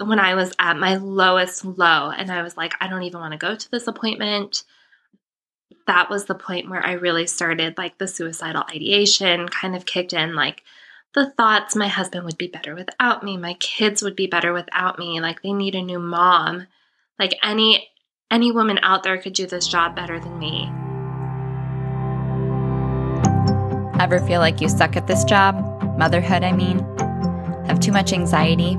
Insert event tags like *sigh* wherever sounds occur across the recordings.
when I was at my lowest low and I was like, I don't even want to go to this appointment. That was the point where I really started like the suicidal ideation kind of kicked in. Like the thoughts my husband would be better without me, my kids would be better without me, like they need a new mom. Like any any woman out there could do this job better than me. Ever feel like you suck at this job? Motherhood, I mean? Have too much anxiety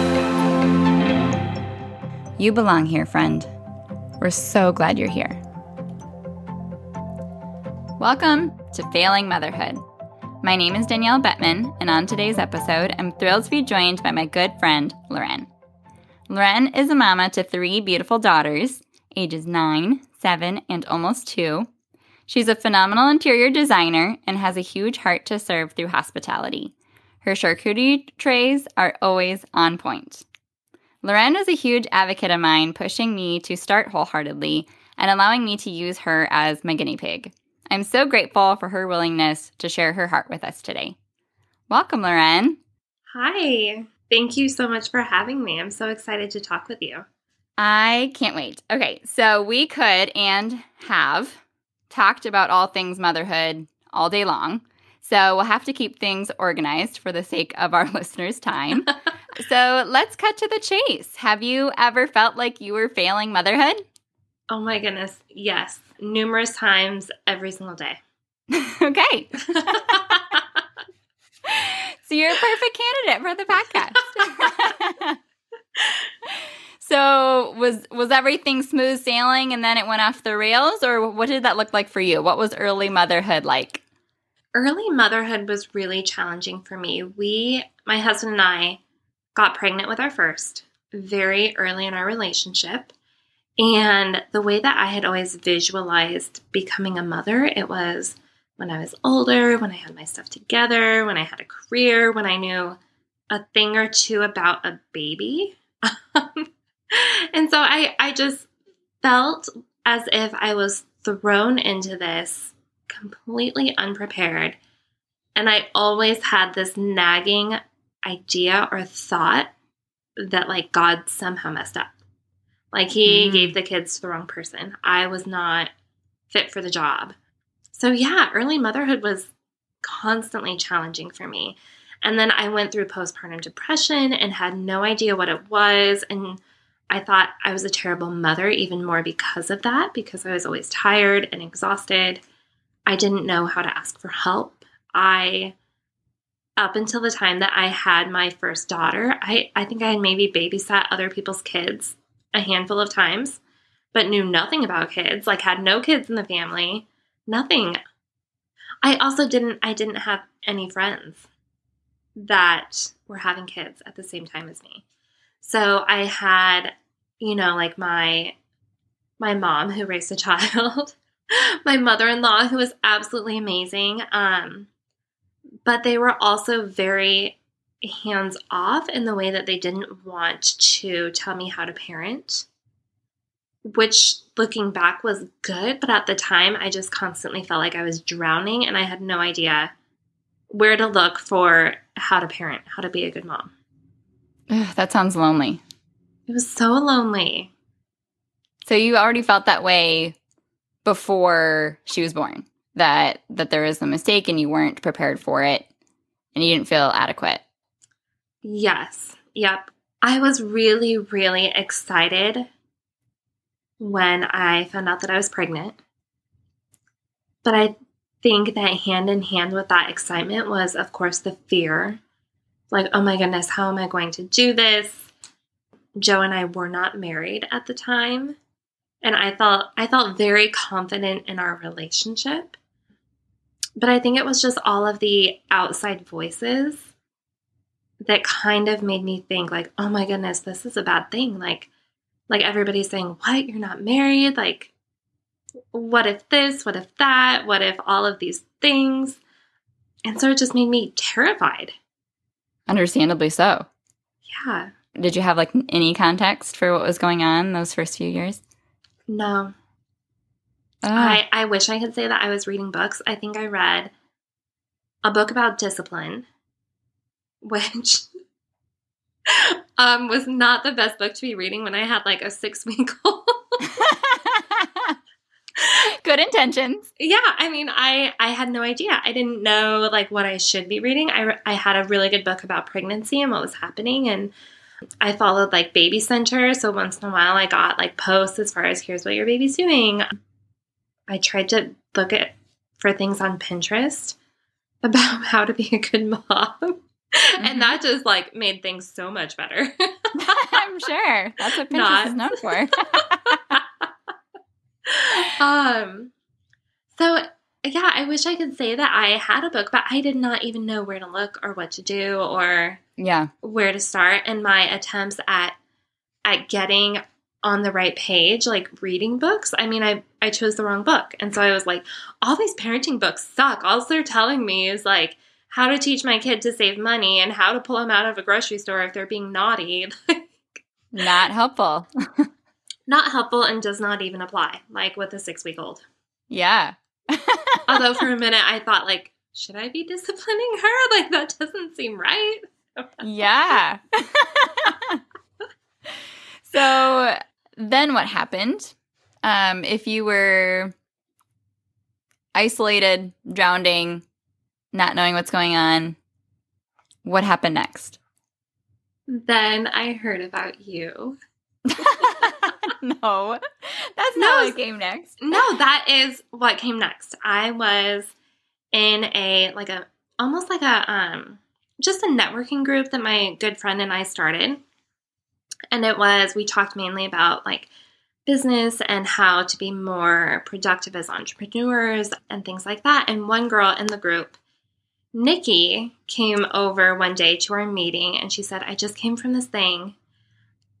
You belong here, friend. We're so glad you're here. Welcome to Failing Motherhood. My name is Danielle Bettman, and on today's episode, I'm thrilled to be joined by my good friend, Loren. Loren is a mama to three beautiful daughters, ages 9, 7, and almost 2. She's a phenomenal interior designer and has a huge heart to serve through hospitality. Her charcuterie trays are always on point. Loren is a huge advocate of mine, pushing me to start wholeheartedly and allowing me to use her as my guinea pig. I'm so grateful for her willingness to share her heart with us today. Welcome, Loren. Hi. Thank you so much for having me. I'm so excited to talk with you. I can't wait. Okay, so we could and have talked about all things motherhood all day long. So we'll have to keep things organized for the sake of our *laughs* listeners' time. *laughs* so let's cut to the chase. Have you ever felt like you were failing motherhood? Oh my goodness. Yes. Numerous times every single day. *laughs* okay. so you're a perfect candidate for the podcast. *laughs* so was was everything smooth sailing and then it went off the rails or what did that look like for you? What was early motherhood like? early motherhood was really challenging for me. We, my husband and I, got pregnant with our first very early in our relationship. And the way that I had always visualized becoming a mother, it was when I was older, when I had my stuff together, when I had a career, when I knew a thing or two about a baby. *laughs* and so I, I just felt as if I was thrown into this completely unprepared. And I always had this nagging idea or thought that like God somehow messed up. Like he mm. gave the kids to the wrong person. I was not fit for the job. So yeah, early motherhood was constantly challenging for me. And then I went through postpartum depression and had no idea what it was and I thought I was a terrible mother even more because of that because I was always tired and exhausted. I didn't know how to ask for help. I, up until the time that I had my first daughter, I, I think I had maybe babysat other people's kids a handful of times, but knew nothing about kids, like had no kids in the family, nothing. I also didn't, I didn't have any friends that were having kids at the same time as me. So I had, you know, like my my mom who raised a child *laughs* my mother-in-law who was absolutely amazing um, but they were also very hands off in the way that they didn't want to tell me how to parent which looking back was good but at the time i just constantly felt like i was drowning and i had no idea where to look for how to parent how to be a good mom. Ugh, that sounds lonely. It was so lonely. So you already felt that way before she was born that that there was a mistake and you weren't prepared for it and you didn't feel adequate. Yes. Yep. I was really really excited when I found out that I was pregnant. But I think that hand in hand with that excitement was, of course, the fear like, oh my goodness, how am I going to do this? Joe and I were not married at the time. And I felt I felt very confident in our relationship. But I think it was just all of the outside voices that kind of made me think like, oh my goodness, this is a bad thing. Like like everybody's saying, "What? You're not married?" Like what if this? What if that? What if all of these things? And so it just made me terrified. Understandably so. Yeah. Did you have like any context for what was going on those first few years? No. Oh. I, I wish I could say that I was reading books. I think I read a book about discipline, which *laughs* um, was not the best book to be reading when I had like a six week *laughs* old. *laughs* Good intentions. Yeah, I mean, I I had no idea. I didn't know like what I should be reading. I I had a really good book about pregnancy and what was happening and I followed like baby center, so once in a while I got like posts as far as here's what your baby's doing. I tried to look at for things on Pinterest *laughs* about how to be a good mom. Mm-hmm. And that just like made things so much better. *laughs* I'm sure. That's what Pinterest Not. is known for. *laughs* um, so yeah, I wish I could say that I had a book, but I did not even know where to look or what to do or yeah, where to start. And my attempts at at getting on the right page, like reading books. I mean, I I chose the wrong book, and so I was like, all these parenting books suck. All they're telling me is like how to teach my kid to save money and how to pull them out of a grocery store if they're being naughty. *laughs* Not helpful. not helpful and does not even apply, like with a six week old. Yeah. *laughs* Although for a minute I thought, like, should I be disciplining her? *laughs* Like, that doesn't seem right. yeah. so then what happened? Um, if you were isolated, drowning, not knowing what's going on, what happened next? Then I heard about you. *laughs* no, that's no, not what came next. No, that is what came next. I was in a like a almost like a um just a networking group that my good friend and I started. And it was we talked mainly about like business and how to be more productive as entrepreneurs and things like that. And one girl in the group, Nikki, came over one day to our meeting and she said, I just came from this thing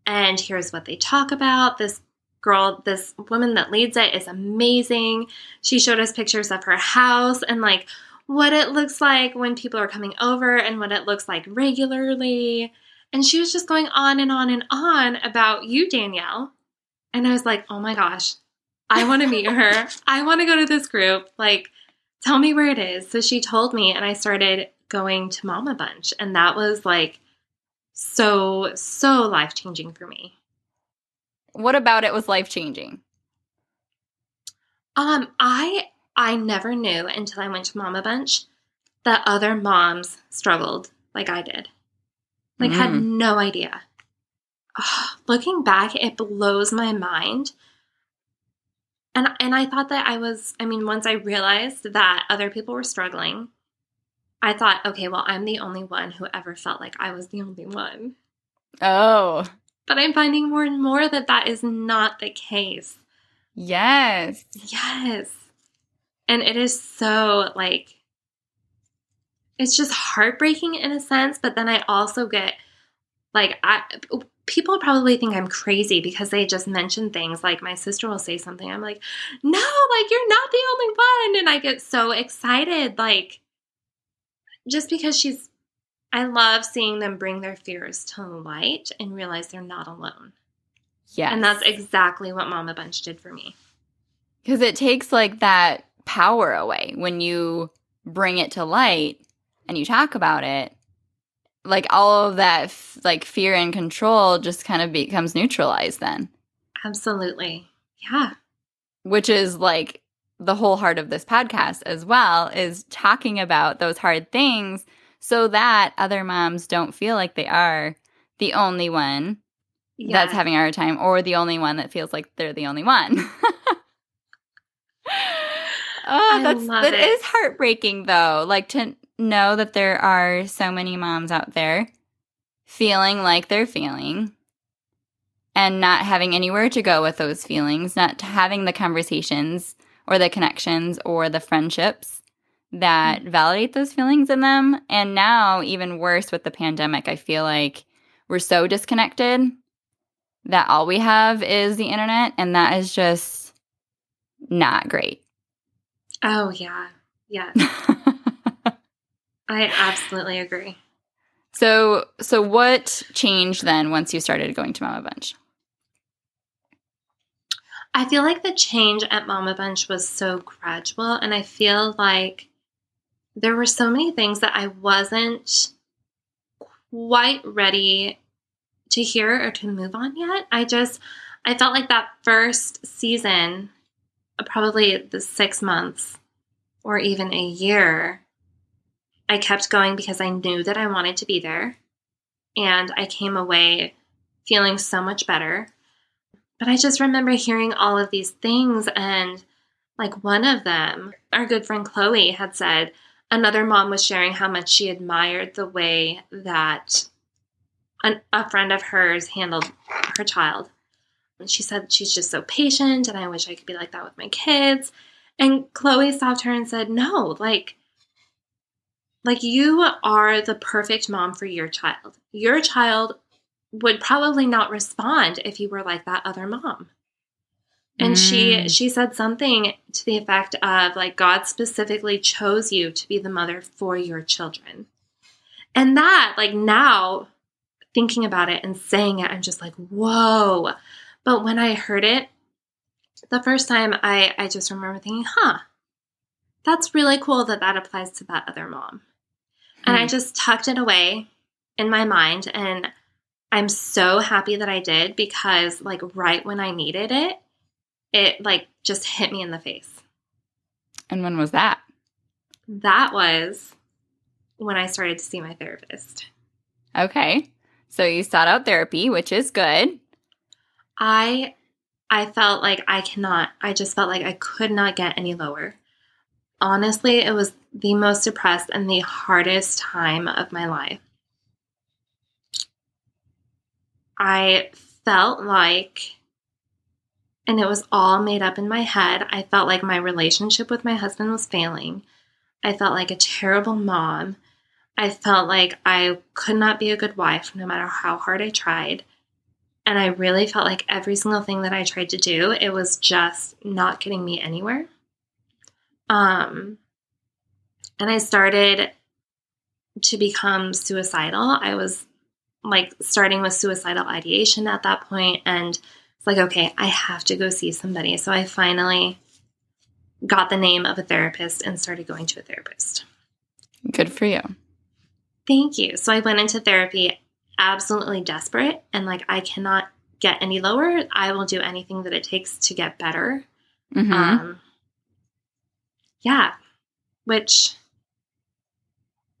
and here's what they talk about. This girl, this woman that leads it is amazing. She showed us pictures of her house and like what it looks like when people are coming over and what it looks like regularly. And she was just going on and on and on about you, Danielle. And I was like, oh my gosh, I want to meet her. I want to go to this group. Like, tell me where it is. So she told me, and I started going to Mama Bunch. And that was like so, so life changing for me. What about it was life changing? Um, I I never knew until I went to Mama Bunch that other moms struggled like I did. Like mm. had no idea. Oh, looking back, it blows my mind. And and I thought that I was I mean once I realized that other people were struggling, I thought, okay, well, I'm the only one who ever felt like I was the only one. Oh. But I'm finding more and more that that is not the case. Yes. Yes. And it is so like, it's just heartbreaking in a sense, but then I also get like, I, people probably think I'm crazy because they just mention things like my sister will say something. I'm like, no, like you're not the only one. And I get so excited. Like, just because she's I love seeing them bring their fears to light and realize they're not alone. Yeah. And that's exactly what Mama Bunch did for me. Because it takes like that power away when you bring it to light and you talk about it. Like all of that f- like fear and control just kind of becomes neutralized then. Absolutely. Yeah. Which is like the whole heart of this podcast as well is talking about those hard things so that other moms don't feel like they are the only one Yeah. that's having a hard time or the only one that feels like they're the only one. oh, *laughs* I that's that it. is heartbreaking though. Like to know that there are so many moms out there feeling like they're feeling and not having anywhere to go with those feelings, not having the conversations or the connections or the friendships that mm-hmm. validate those feelings in them. And now, even worse with the pandemic, I feel like we're so disconnected that all we have is the internet, and that is just not great. Oh, yeah. Yeah. *laughs* I absolutely agree. so, so what changed then once you started going to Mama Bunch? I feel like the change at Mama Bunch was so gradual, and I feel like there were so many things that I wasn't quite ready to hear or to move on yet. I just, I felt like that first season, probably the six months or even a year, I kept going because I knew that I wanted to be there. And I came away feeling so much better. But I just remember hearing all of these things. And like one of them, our good friend Chloe had said, another mom was sharing how much she admired the way that an, a friend of hers handled her child. And she said she's just so patient, and I wish I could be like that with my kids. And Chloe stopped her and said, No, like, like you are the perfect mom for your child. Your child would probably not respond if you were like that other mom. And she Mm. she said something to the effect of like God specifically chose you to be the mother for your children. And that like now thinking about it and saying it I'm just like whoa. But when I heard it the first time I I just remember thinking, "Huh. That's really cool that that applies to that other mom." And I Hmm. just tucked it away in my mind and I'm so happy that I did because like right when I needed it, it like just hit me in the face. And when was that? That was when I started to see my therapist. Okay. So you sought out therapy, which is good. I I felt like I cannot I just felt like I could not get any lower. Honestly, it was the most depressed and the hardest time of my life. I felt like and it was all made up in my head. I felt like my relationship with my husband was failing. I felt like a terrible mom. I felt like I could not be a good wife no matter how hard I tried. And I really felt like every single thing that I tried to do, it was just not getting me anywhere. Um, and I started to become suicidal. I was like starting with suicidal ideation at that point, and it's like, okay, I have to go see somebody. So I finally got the name of a therapist and started going to a therapist. Good for you. Thank you. So I went into therapy absolutely desperate and like I cannot get any lower. I will do anything that it takes to get better. Mhm. Um yeah, which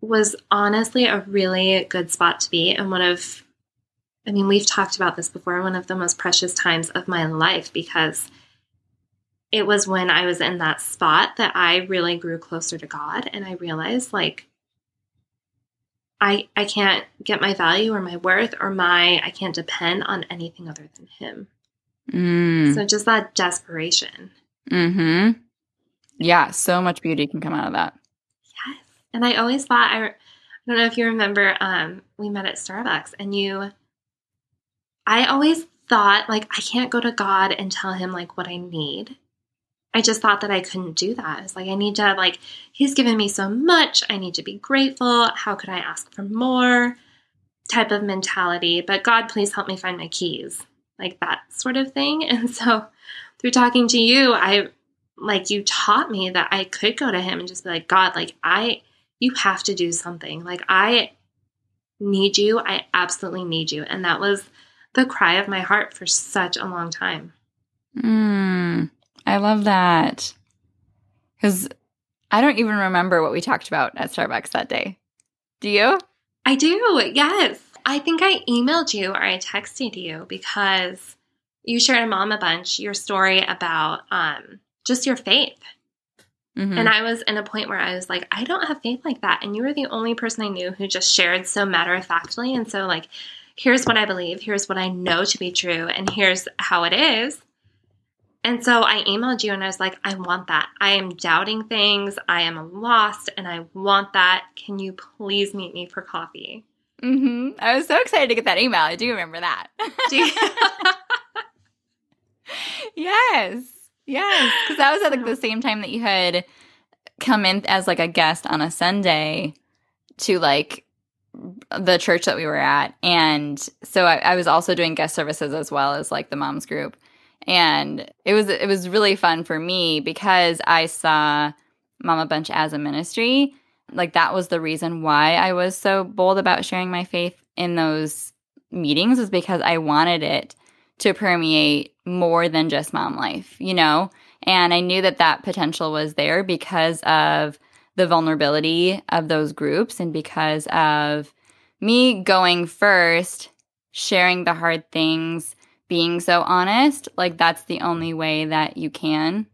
was honestly a really good spot to be and one of I mean, we've talked about this before, one of the most precious times of my life because it was when I was in that spot that I really grew closer to God and I realized like I I can't get my value or my worth or my I can't depend on anything other than him. Mm. So just that desperation. hmm Yeah, so much beauty can come out of that. Yes. And I always thought I, I don't know if you remember um we met at Starbucks and you I always thought like I can't go to God and tell him like what I need. I just thought that I couldn't do that. It's like I need to like he's given me so much. I need to be grateful. How could I ask for more? type of mentality, but God please help me find my keys. Like that sort of thing. *laughs* And so through talking to you, I like you taught me that I could go to him and just be like, God, like I you have to do something. Like I need you. I absolutely need you. And that was the cry of my heart for such a long time. Mm, I love that. Because I don't even remember what we talked about at Starbucks that day. Do you? I do. Yes. I think I emailed you or I texted you because you shared a Mama Bunch your story about um, just your faith. Mm-hmm. And I was in a point where I was like, I don't have faith like that. And you were the only person I knew who just shared so matter of factly. And so, like, here's what I believe, here's what I know to be true, and here's how it is. And so I emailed you and I was like, I want that. I am doubting things. I am lost and I want that. Can you please meet me for coffee? Mm-hmm. I was so excited to get that email. I do remember that. Do *laughs* yes. Yes. Because that was at like the same time that you had come in as like a guest on a Sunday to like the church that we were at. And so I, I was also doing guest services as well as like the moms group and it was it was really fun for me because I saw Mama Bunch as a ministry. Like that was the reason why I was so bold about sharing my faith in those meetings is because I wanted it to permeate more than just mom life, you know? And I knew that that potential was there because of the vulnerability of those groups and because of me going first, sharing the hard things, being so honest, like that's the only way that you can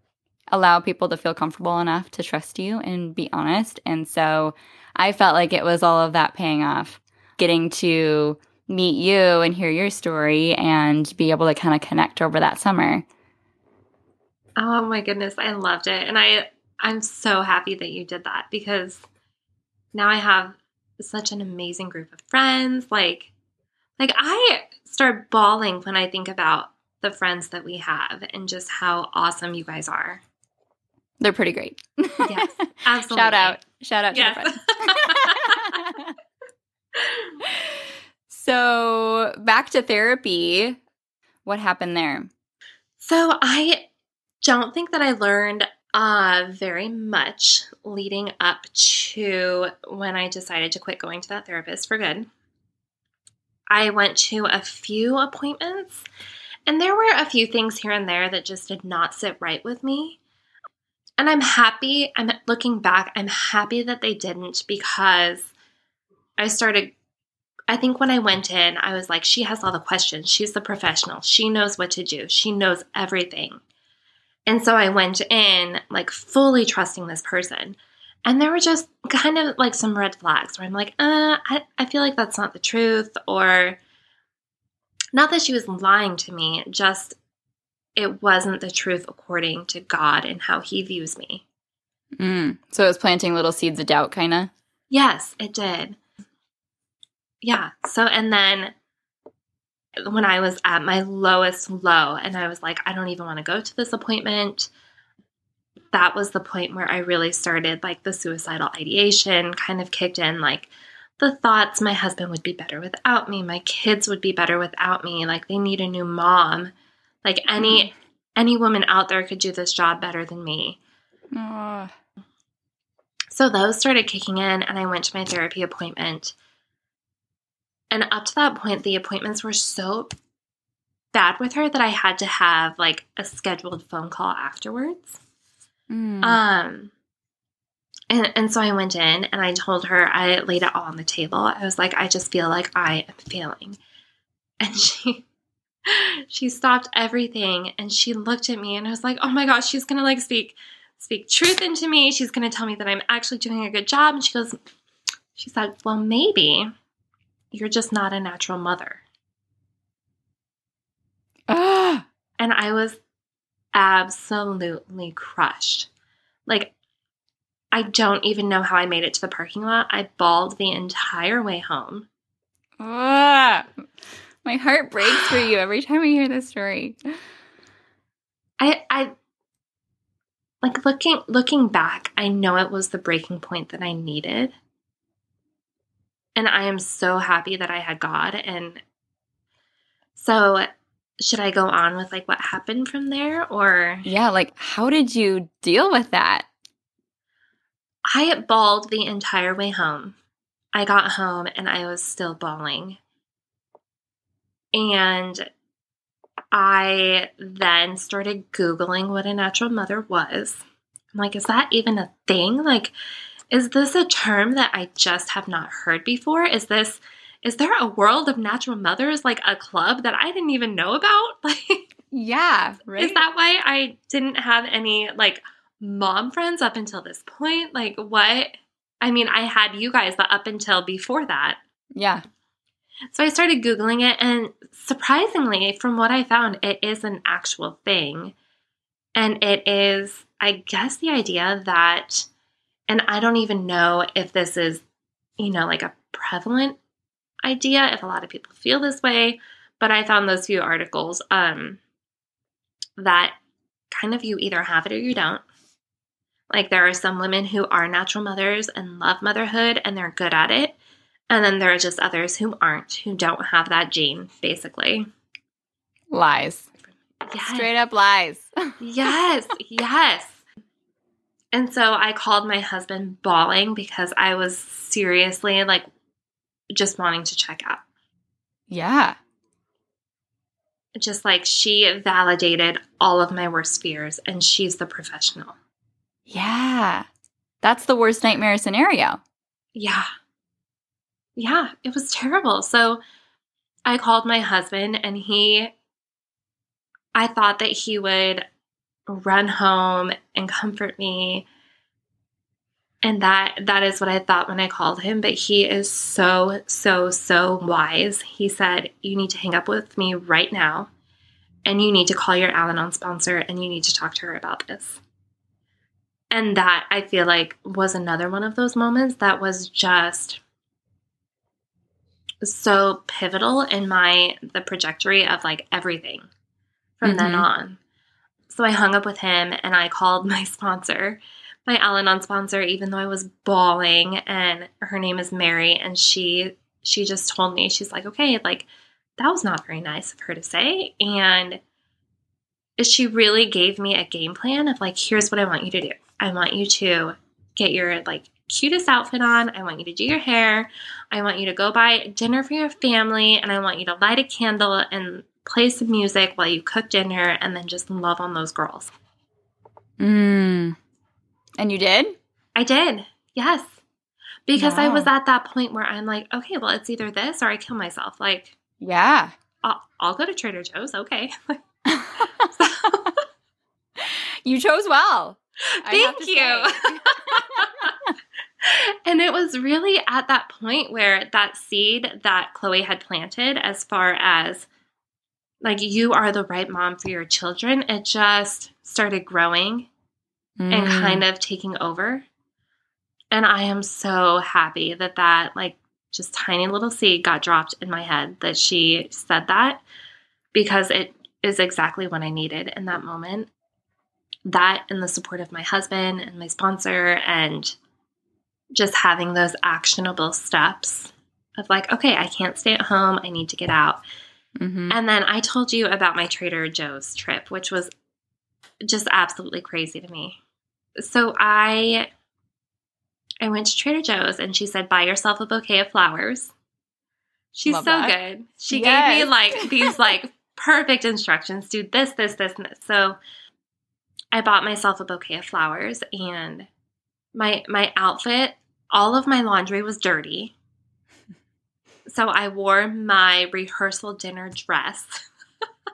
allow people to feel comfortable enough to trust you and be honest. And so I felt like it was all of that paying off, getting to meet you and hear your story and be able to kind of connect over that summer. Oh my goodness, I loved it. And I I'm so happy that you did that because now I have such an amazing group of friends. Like like I start bawling when I think about the friends that we have and just how awesome you guys are. They're pretty great. Yes, *laughs* absolutely. Shout out. Shout out to yes. friends. *laughs* *laughs* so, back to therapy. What happened there? So, I don't think that I learned uh, very much leading up to when I decided to quit going to that therapist for good. I went to a few appointments, and there were a few things here and there that just did not sit right with me. And I'm happy, I'm looking back, I'm happy that they didn't because I started I think when I went in, I was like, she has all the questions. She's the professional. She knows what to do. She knows everything. And so I went in like fully trusting this person. And there were just kind of like some red flags where I'm like, uh, I, I feel like that's not the truth. Or not that she was lying to me, just it wasn't the truth according to God and how He views me. Mm. So it was planting little seeds of doubt, kind of? Yes, it did. Yeah. So, and then when I was at my lowest low, and I was like, I don't even want to go to this appointment that was the point where I really started like the suicidal ideation kind of kicked in like the thoughts my husband would be better without me, my kids would be better without me, like they need a new mom. Like any mm. any woman out there could do this job better than me. So those started kicking in and I went to my therapy appointment. And up to that point the appointments were so bad with her that I had to have like a scheduled phone call afterwards. Mm. Um, and, and so I went in and I told her, I laid it all on the table. I was like, I just feel like I am failing. And *laughs* she, she stopped everything and she looked at me and I was like, oh my gosh, she's going to like speak, speak truth into me. She's going to tell me that I'm actually doing a good job. And she goes, she said, well, maybe you're just not a natural mother. Ah. *gasps* And I was absolutely crushed. Like, I don't even know how I made it to the parking lot. I bawled the entire way home. Ah, *sighs* my heart breaks for you every time I hear this story. *sighs* I I like looking looking back, I know it was the breaking point that I needed. And I am so happy that I had God and so should I go on with like what happened from there or Yeah, like how did you deal with that? I bawled the entire way home. I got home and I was still bawling. And I then started Googling what a natural mother was. I'm like, is that even a thing? Like, is this a term that I just have not heard before? Is this is there a world of natural mothers, like a club that I didn't even know about? *laughs* Like, yeah, right. is that why I didn't have any like mom friends up until this point? Like, what? I mean, I had you guys, but up until before that. yeah. So I started Googling it, and surprisingly, from what I found, it is an actual thing. And it is, I guess, the idea that, and I don't even know if this is, you know, like a prevalent idea, if a lot of people feel this way, but I found those few articles um, that kind of you either have it or you don't. Like there are some women who are natural mothers and love motherhood and they're good at it. And then there are just others who aren't, who don't have that gene, basically. Lies. Yes. Straight up lies. *laughs* Yes, yes. And so I called my husband bawling because I was seriously like just wanting to check out. yeah. Just like she validated all of my worst fears and she's the professional. Yeah. That's the worst nightmare scenario. Yeah. Yeah, it was terrible. So I called my husband and he, I thought that he would run home and comfort me. And that that is what I thought when I called him, but he is so so so wise. He said, "You need to hang up with me right now and you need to call your Al-Anon sponsor and you need to talk to her about this." And that I feel like was another one of those moments that was just so pivotal in my the trajectory of like everything from then Mhm. on. So I hung up with him and I called *laughs* my sponsor, my Al-Anon sponsor, even though I was bawling. And her name is Mary, and she she just told me she's like, okay, like that was not very nice of her to say, and she really gave me a game plan of like, here's what I want you to do. I want you to get your like cutest outfit on. I want you to do your hair. I want you to go buy dinner for your family, and I want you to light a candle and play some music while you cook dinner, and then just love on those girls. Mm. And you did? I did, yes, because I was at that point where I'm like, okay, well, it's either this or I kill myself. Like, Yeah. I'll, I'll go to Trader Joe's, okay. *laughs* *laughs* you chose well. Thank you. *laughs* and it was really at that point where that seed that Chloe had planted, as far as like you are the right mom for your children, it just started growing and Mm. kind of taking over. And I am so happy that that like just tiny little seed got dropped in my head that she said that because it is exactly what I needed in that moment. That and the support of my husband and my sponsor and just having those actionable steps of like, okay, I can't stay at home. I need to get out. Mhm. And then I told you about my Trader Joe's trip, which was just absolutely crazy to me. So I I went to Trader Joe's and she said, buy yourself a bouquet of flowers. She's Love so that. good. She gave me like these like perfect instructions. Do this, this, this, and this. So I bought myself a bouquet of flowers and my my outfit, all of my laundry was dirty. So I wore my rehearsal dinner dress,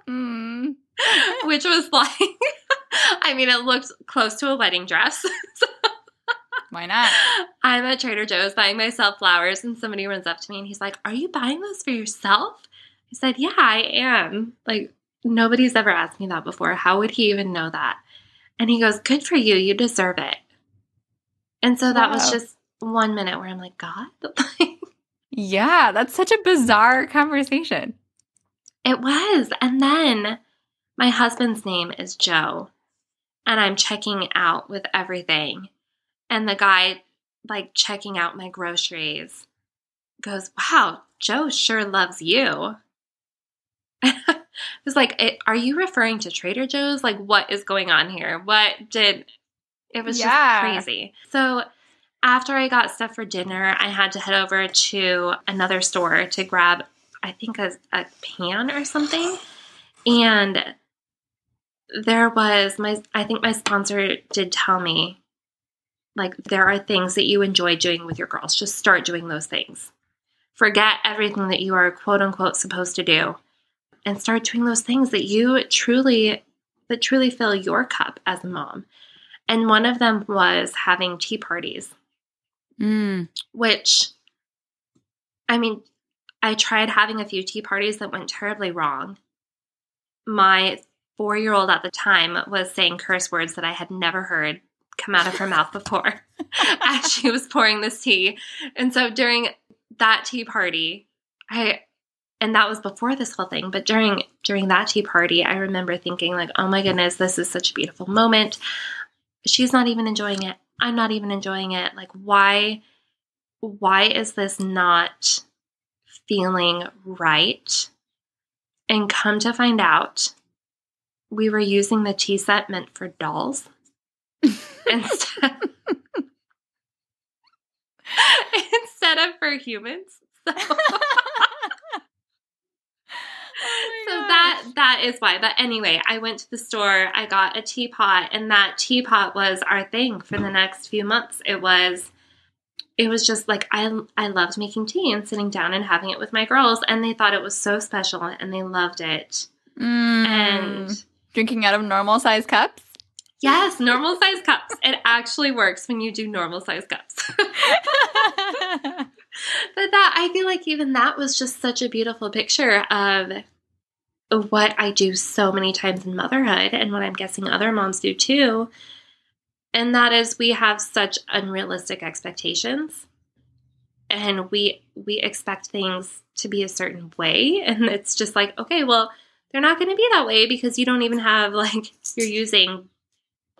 Mm. *laughs* which was like *laughs* I mean it looked close to a wedding dress. *laughs* Why not? I'm at Trader Joe's buying myself flowers, and somebody runs up to me and he's like, Are you buying those for yourself? I said, Yeah, I am. Like, nobody's ever asked me that before. How would he even know that? And he goes, Good for you. You deserve it. And so that was just one minute where I'm like, God? Yeah, that's such a bizarre conversation. it was. And then my husband's name is Joe, and I'm checking out with everything. And the guy, like, checking out my groceries goes, Wow, Joe sure loves you. *laughs* I was like, "Eh, Are you referring to Trader Joe's? Like, what is going on here? What did it was Yeah. just crazy. So, after I got stuff for dinner, I had to head over to another store to grab, I think, a, a pan or something. And there was my, I think my sponsor did tell me, like, there are things that you enjoy doing with your girls. Just start doing those things. forget everything that you are quote unquote supposed to do and start doing those things that you truly that truly fill your cup as a mom. And one of them was having tea parties. Mm. Which I mean, I tried having a few tea parties that went terribly wrong. My 4-year-old at the time was saying curse words that I had never heard come out of her mouth before *laughs* as she was pouring this tea. And so during that tea party, I and that was before this whole thing, but during during that tea party, I remember thinking like, "Oh my goodness, this is such a beautiful moment. She's not even enjoying it. I'm not even enjoying it. Like why why is this not feeling right?" And come to find out, we were using the tea set meant for dolls *laughs* instead *laughs* instead of for humans. So, *laughs* Oh so that that is why. But anyway, I went to the store, I got a teapot, and that teapot was our thing for the next few months. It was it was just like I I loved making tea and sitting down and having it with my girls and they thought it was so special and they loved it. Mm. And drinking out of normal size cups. yes, normal size cups. It actually works when you do normal size cups. *laughs* *laughs* But that I feel like even that was just such a beautiful picture of what I do so many times in motherhood and what I'm guessing other moms do too. And that is we have such unrealistic expectations. And we we expect things to be a certain way *laughs* and it's just like, okay, well, they're not going to be that way because you don't even have *laughs* like you're using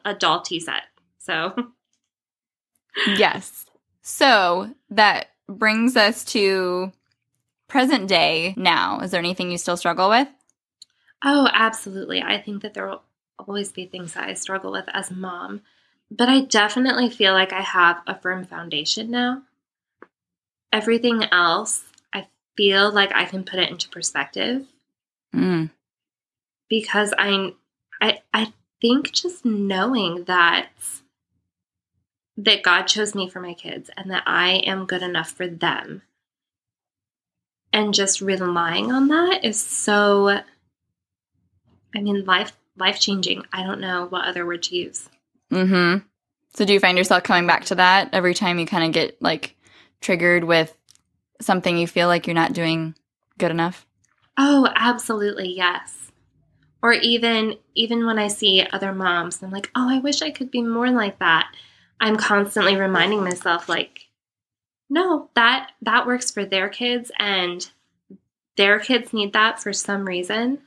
a doll tea set. So, yes. So that brings us to present day now. Is there anything you still struggle with? Oh, absolutely. I think that there will always be things that I struggle with as a mom, but I definitely feel like I have a firm foundation now. Everything else, I feel like I can put it into perspective Mm. because I I I think just knowing that that God chose me for my kids and that I am good enough for them and just relying on that is so I mean life life changing. I don't know what other word to use. Hmm. So do you find yourself coming back to that every time you kind of get like triggered with something you feel like you're not doing good enough? Oh, absolutely, yes. Or even even when I see other moms, I'm like, "Oh, I wish I could be more like that." I'm constantly reminding myself like, "No, that that works for their kids and their kids need that for some reason,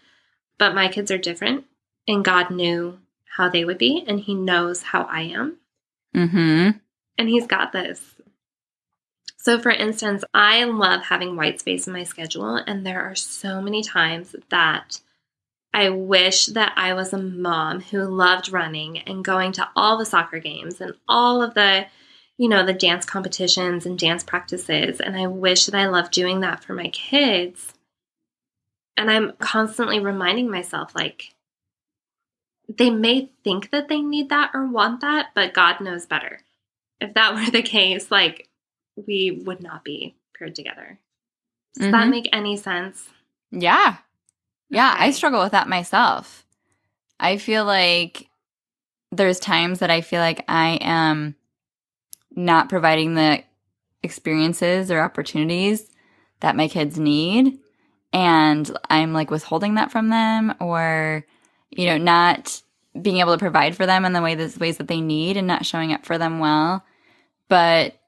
but my kids are different and God knew how they would be and he knows how I am." Hmm. and he's got this. So, for instance, I love having white space in my schedule, and there are so many times that I wish that I was a mom who loved running and going to all the soccer games and all of the, you know, the dance competitions and dance practices. And I wish that I loved doing that for my kids. And I'm constantly reminding myself, like, they may think that they need that or want that, but God knows better. If that *laughs* were the case, like we would not be paired together. Does that Mhm. make any sense? Yeah. Yeah, I struggle with that myself. I feel like there's times that I feel like I am not providing the experiences or opportunities that my kids need. And I'm like withholding that from them or, you know, not being able to provide for them in the way the ways that they need and not showing up for them well. But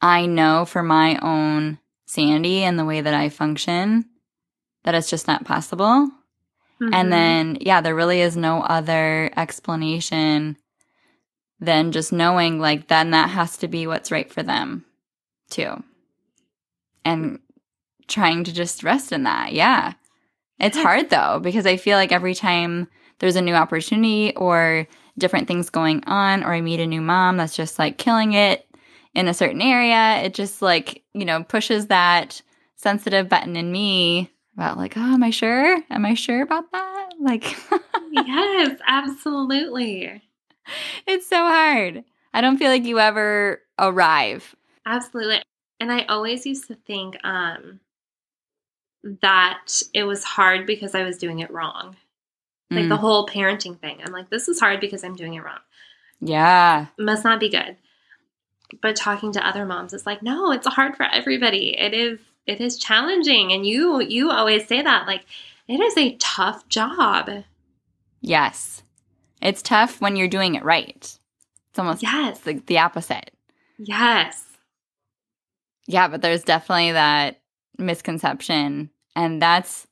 I know for my own sanity and the way that I function that it's just not possible. Mhm. And then, yeah, there really is no other explanation than just knowing, like, then that has to be what's right for them, too. And trying to just rest in that. Yeah. It's hard, though, because I feel like every time there's a new opportunity or different things going on, or I meet a new mom that's just like killing it in a certain area, it just like, you know, pushes that sensitive button in me about like, oh, am I sure? Am I sure about that? Like, *laughs* yes, absolutely. it's so hard. I don't feel like you ever arrive. Absolutely. And I always used to think um, that it was hard because I was doing it wrong. Like the Mm. whole parenting thing. I'm like, this is hard because I'm doing it wrong. Yeah. Must not be good. But talking to other moms, it's like, no, it's hard for everybody. It is it is challenging. And you you always say that. Like, it is a tough job. Yes. It's tough when you're doing it right. It's almost Yes. it's the, the opposite. Yes. Yeah, but there's definitely that misconception. And that's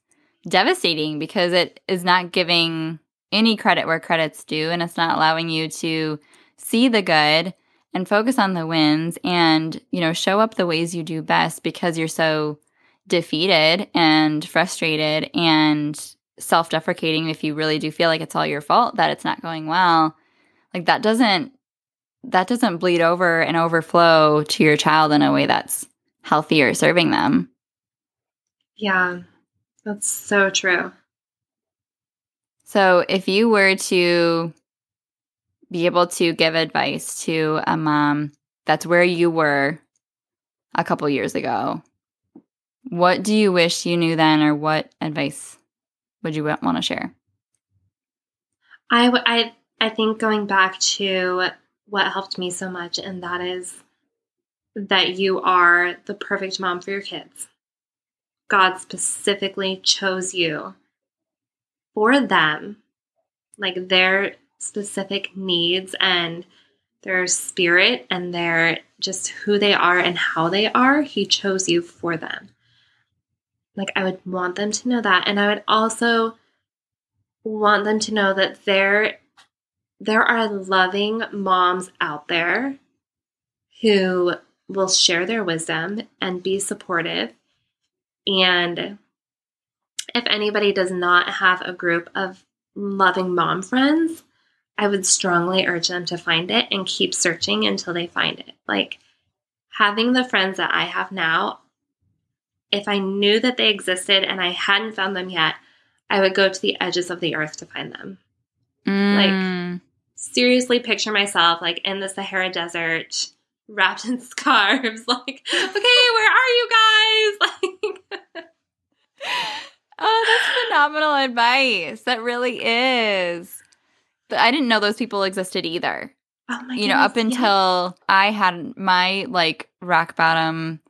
devastating because it is not giving any credit where credit's due and it's not allowing you to see the good and focus on the wins and, you know, show up the ways you do best because you're so defeated and frustrated and self-deprecating if you really do feel like it's all your fault that it's not going well. Like that doesn't that doesn't bleed over and overflow to your child in a way that's healthy or serving them. Yeah. That's so true. So, if you were to be able to give advice to a mom that's where you were a couple years ago, what do you wish you knew then, or what advice would you want to share? I, w- I, I think going back to what helped me so much, and that is that you are the perfect mom for your kids. God specifically chose you for them, like their specific needs and their spirit and their just who they are and how they are. He chose you for them. Like, I would want them to know that. And I would also want them to know that there there are loving moms out there who will share their wisdom and be supportive and if anybody does not have a group of loving mom friends i would strongly urge them to find it and keep searching until they find it like having the friends that i have now if i knew that they existed and i hadn't found them yet I would go to the edges of the earth to find them. Mm, Seriously, picture myself like in the Sahara Desert, wrapped in *laughs* scarves. Like, okay, where are you guys? *laughs* Like, oh, that's phenomenal advice. That really is. But I didn't know those people existed either. oh my you know, up until I had my like rock bottom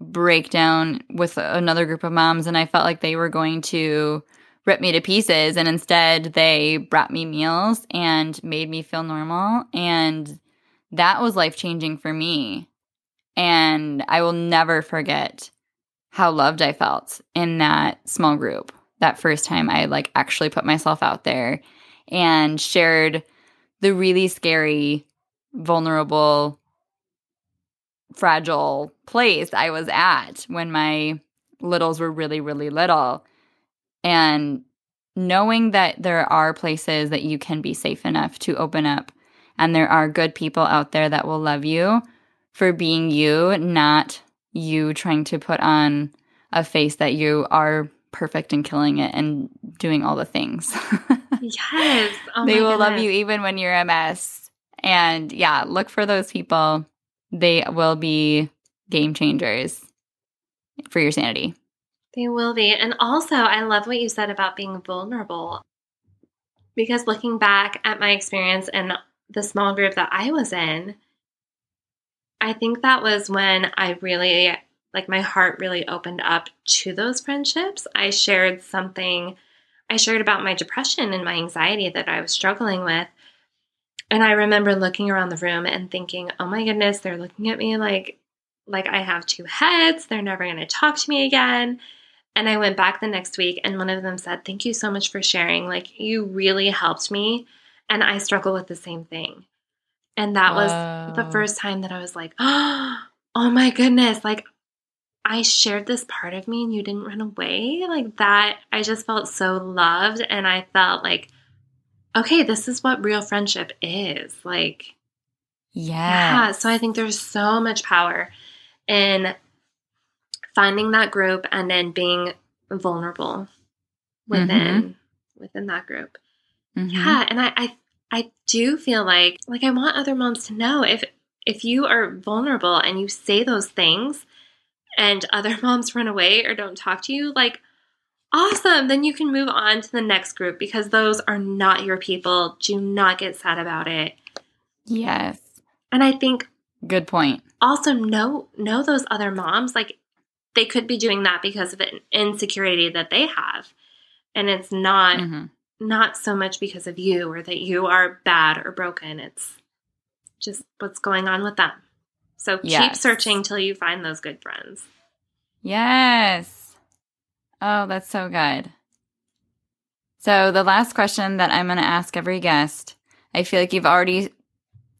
breakdown with another group of moms, and I felt like they were going to rip me to pieces. And instead, they brought me meals and made me feel normal. And that was life changing for me. And I will never forget how loved I felt in that small group that first time I like actually put myself out there and shared the really scary, vulnerable, fragile place I was at when my littles were really, really little. And knowing that there are places that you can be safe enough to open up, and there are good people out there that will love you for being you, not you trying to put on a face that you are perfect and killing it and doing all the things. *laughs* Yes. Oh they will love you even when you're a mess. And yeah, look for those people. They will be game changers for your sanity. They will be. And also, I love what you said about being vulnerable. Because looking back at my experience in the small group that I was in, I think that was when I really, like, my heart really opened up to those friendships. I shared something, I shared about my depression and my anxiety that I was struggling with. And I remember looking around the room and thinking, oh my goodness, they're looking at me like, like I have two heads. They're never going to talk to me again. And I went back the next week, and one of them said, Thank you so much for sharing. Like, you really helped me. And I struggle with the same thing. And that was the first time that I was like, *gasps* Oh my goodness. Like, I shared this part of me and you didn't run away. Like, that, I just felt so loved. And I felt like, okay, this is what real friendship is. Like, yeah. Yes. So I think there's so much power in finding that group and then being vulnerable mm-hmm. within within that group. Mhm. Yeah, and I, I I do feel like like I want other moms to know if if you are vulnerable and you say those things and other *laughs* moms run away or don't talk to you, like, awesome. Then you can move on to the next group because those are not your people. Do not get sad about it. Yes. And I think Good point. also know know those other moms like they could be doing that because of an insecurity that they have. And it's not Mhm. Not so much because of you or that you are bad or broken. It's just what's going on with them. So keep searching till you find those good friends. Yes. Oh, that's so good. So, the last question that I'm going to ask every guest, I feel like you've already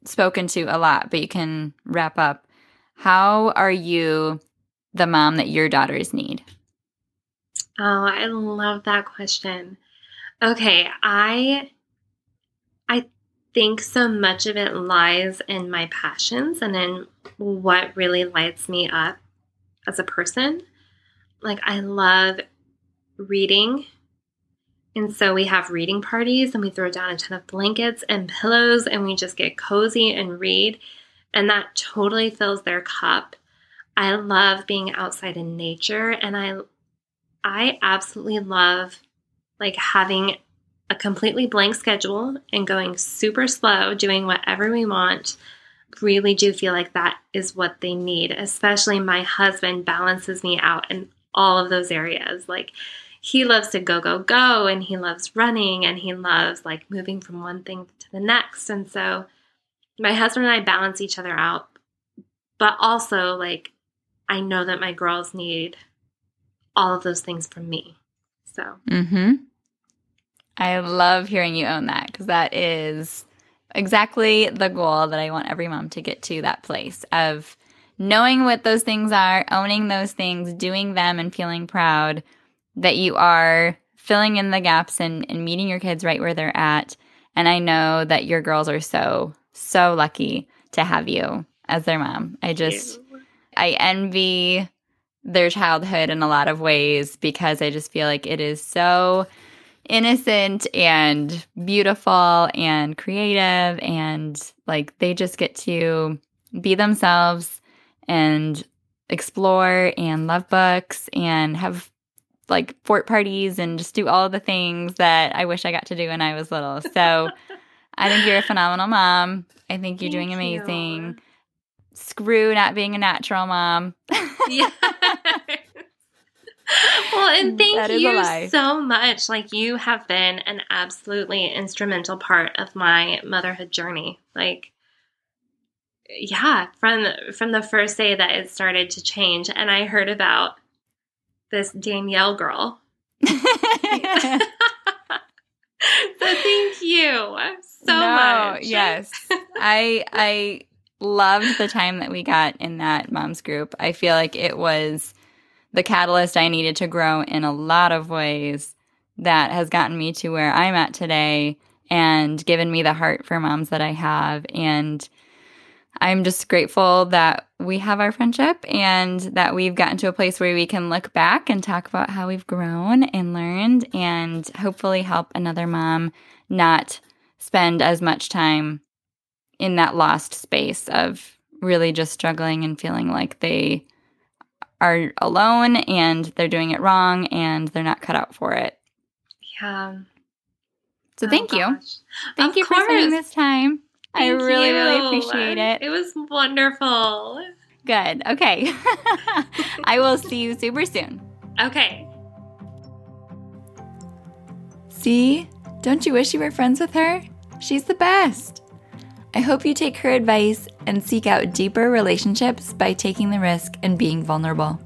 spoken to a lot, but you can wrap up. How are you the mom that your daughters need? Oh, I love that question. Okay, I I think so much of it lies in my passions and in what really lights me up as a person. Like I love reading. And so we have reading parties and we throw down a ton of blankets and pillows and we just get cozy and read. And that totally fills their cup. I love being outside in nature and I I absolutely love like having a completely blank schedule and going super slow, doing whatever we want. Really do feel like that is what they need, especially my husband balances me out in all of those areas. Like he loves to go, go, go, and he loves running and he loves like moving from one thing to the next. And so my husband and I balance each other out. But also, like, I know that my girls need all of those things from me. So, Mm-hmm. I love hearing you own that because that is exactly the goal that I want every mom to get to that place of knowing what those things are, owning those things, doing them, and feeling proud that you are filling in the gaps and, and meeting your kids right where they're at. And I know that your girls are so, so lucky to have you as their mom. I just, I envy their childhood in a lot of ways because I just feel like it is so innocent and beautiful and creative and like they just get to be themselves and explore and love books and have like fort parties and just do all the things that I wish I got to do when I was little. So *laughs* I think you're a phenomenal mom. I think you're doing amazing. you. Screw not being a natural mom. yeah. *laughs* well, and thank you so much. Like you have been an absolutely instrumental part of my motherhood journey. Like yeah, from from the first day that it started to change and I heard about this Danielle girl. *laughs* *laughs* so thank you so no, much. Yes. I I loved the time that we got in that moms group. I feel like it was the catalyst I needed to grow in a lot of ways that has gotten me to where I'm at today and given me the heart for moms that I have and I'm just grateful that we have our friendship and that we've gotten to a place where we can look back and talk about how we've grown and learned and hopefully help another mom not spend as much time in that lost space of really just struggling and feeling like they are alone and they're doing it wrong and they're not cut out for it. Yeah. So Oh, thank you. Thank Of you for spending this time. I Thank really, really you. appreciate it. It was wonderful. Good. Okay. *laughs* I will see you super soon. Okay. See? Don't you wish you were friends with her? She's the best. I hope you take her advice and seek out deeper relationships by taking the risk and being vulnerable.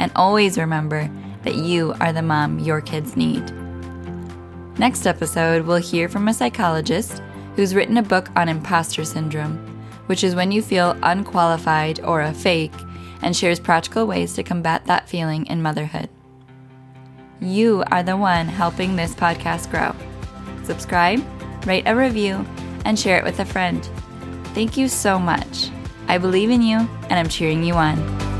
And always remember that you are the mom your kids need. Next episode, we'll hear from a psychologist who's written a book on imposter syndrome, which is when you feel unqualified or a fake, and shares practical ways to combat that feeling in motherhood. You are the one helping this podcast grow. Subscribe, rate a review, and share it with a friend. Thank you so much. I believe in you, and I'm cheering you on.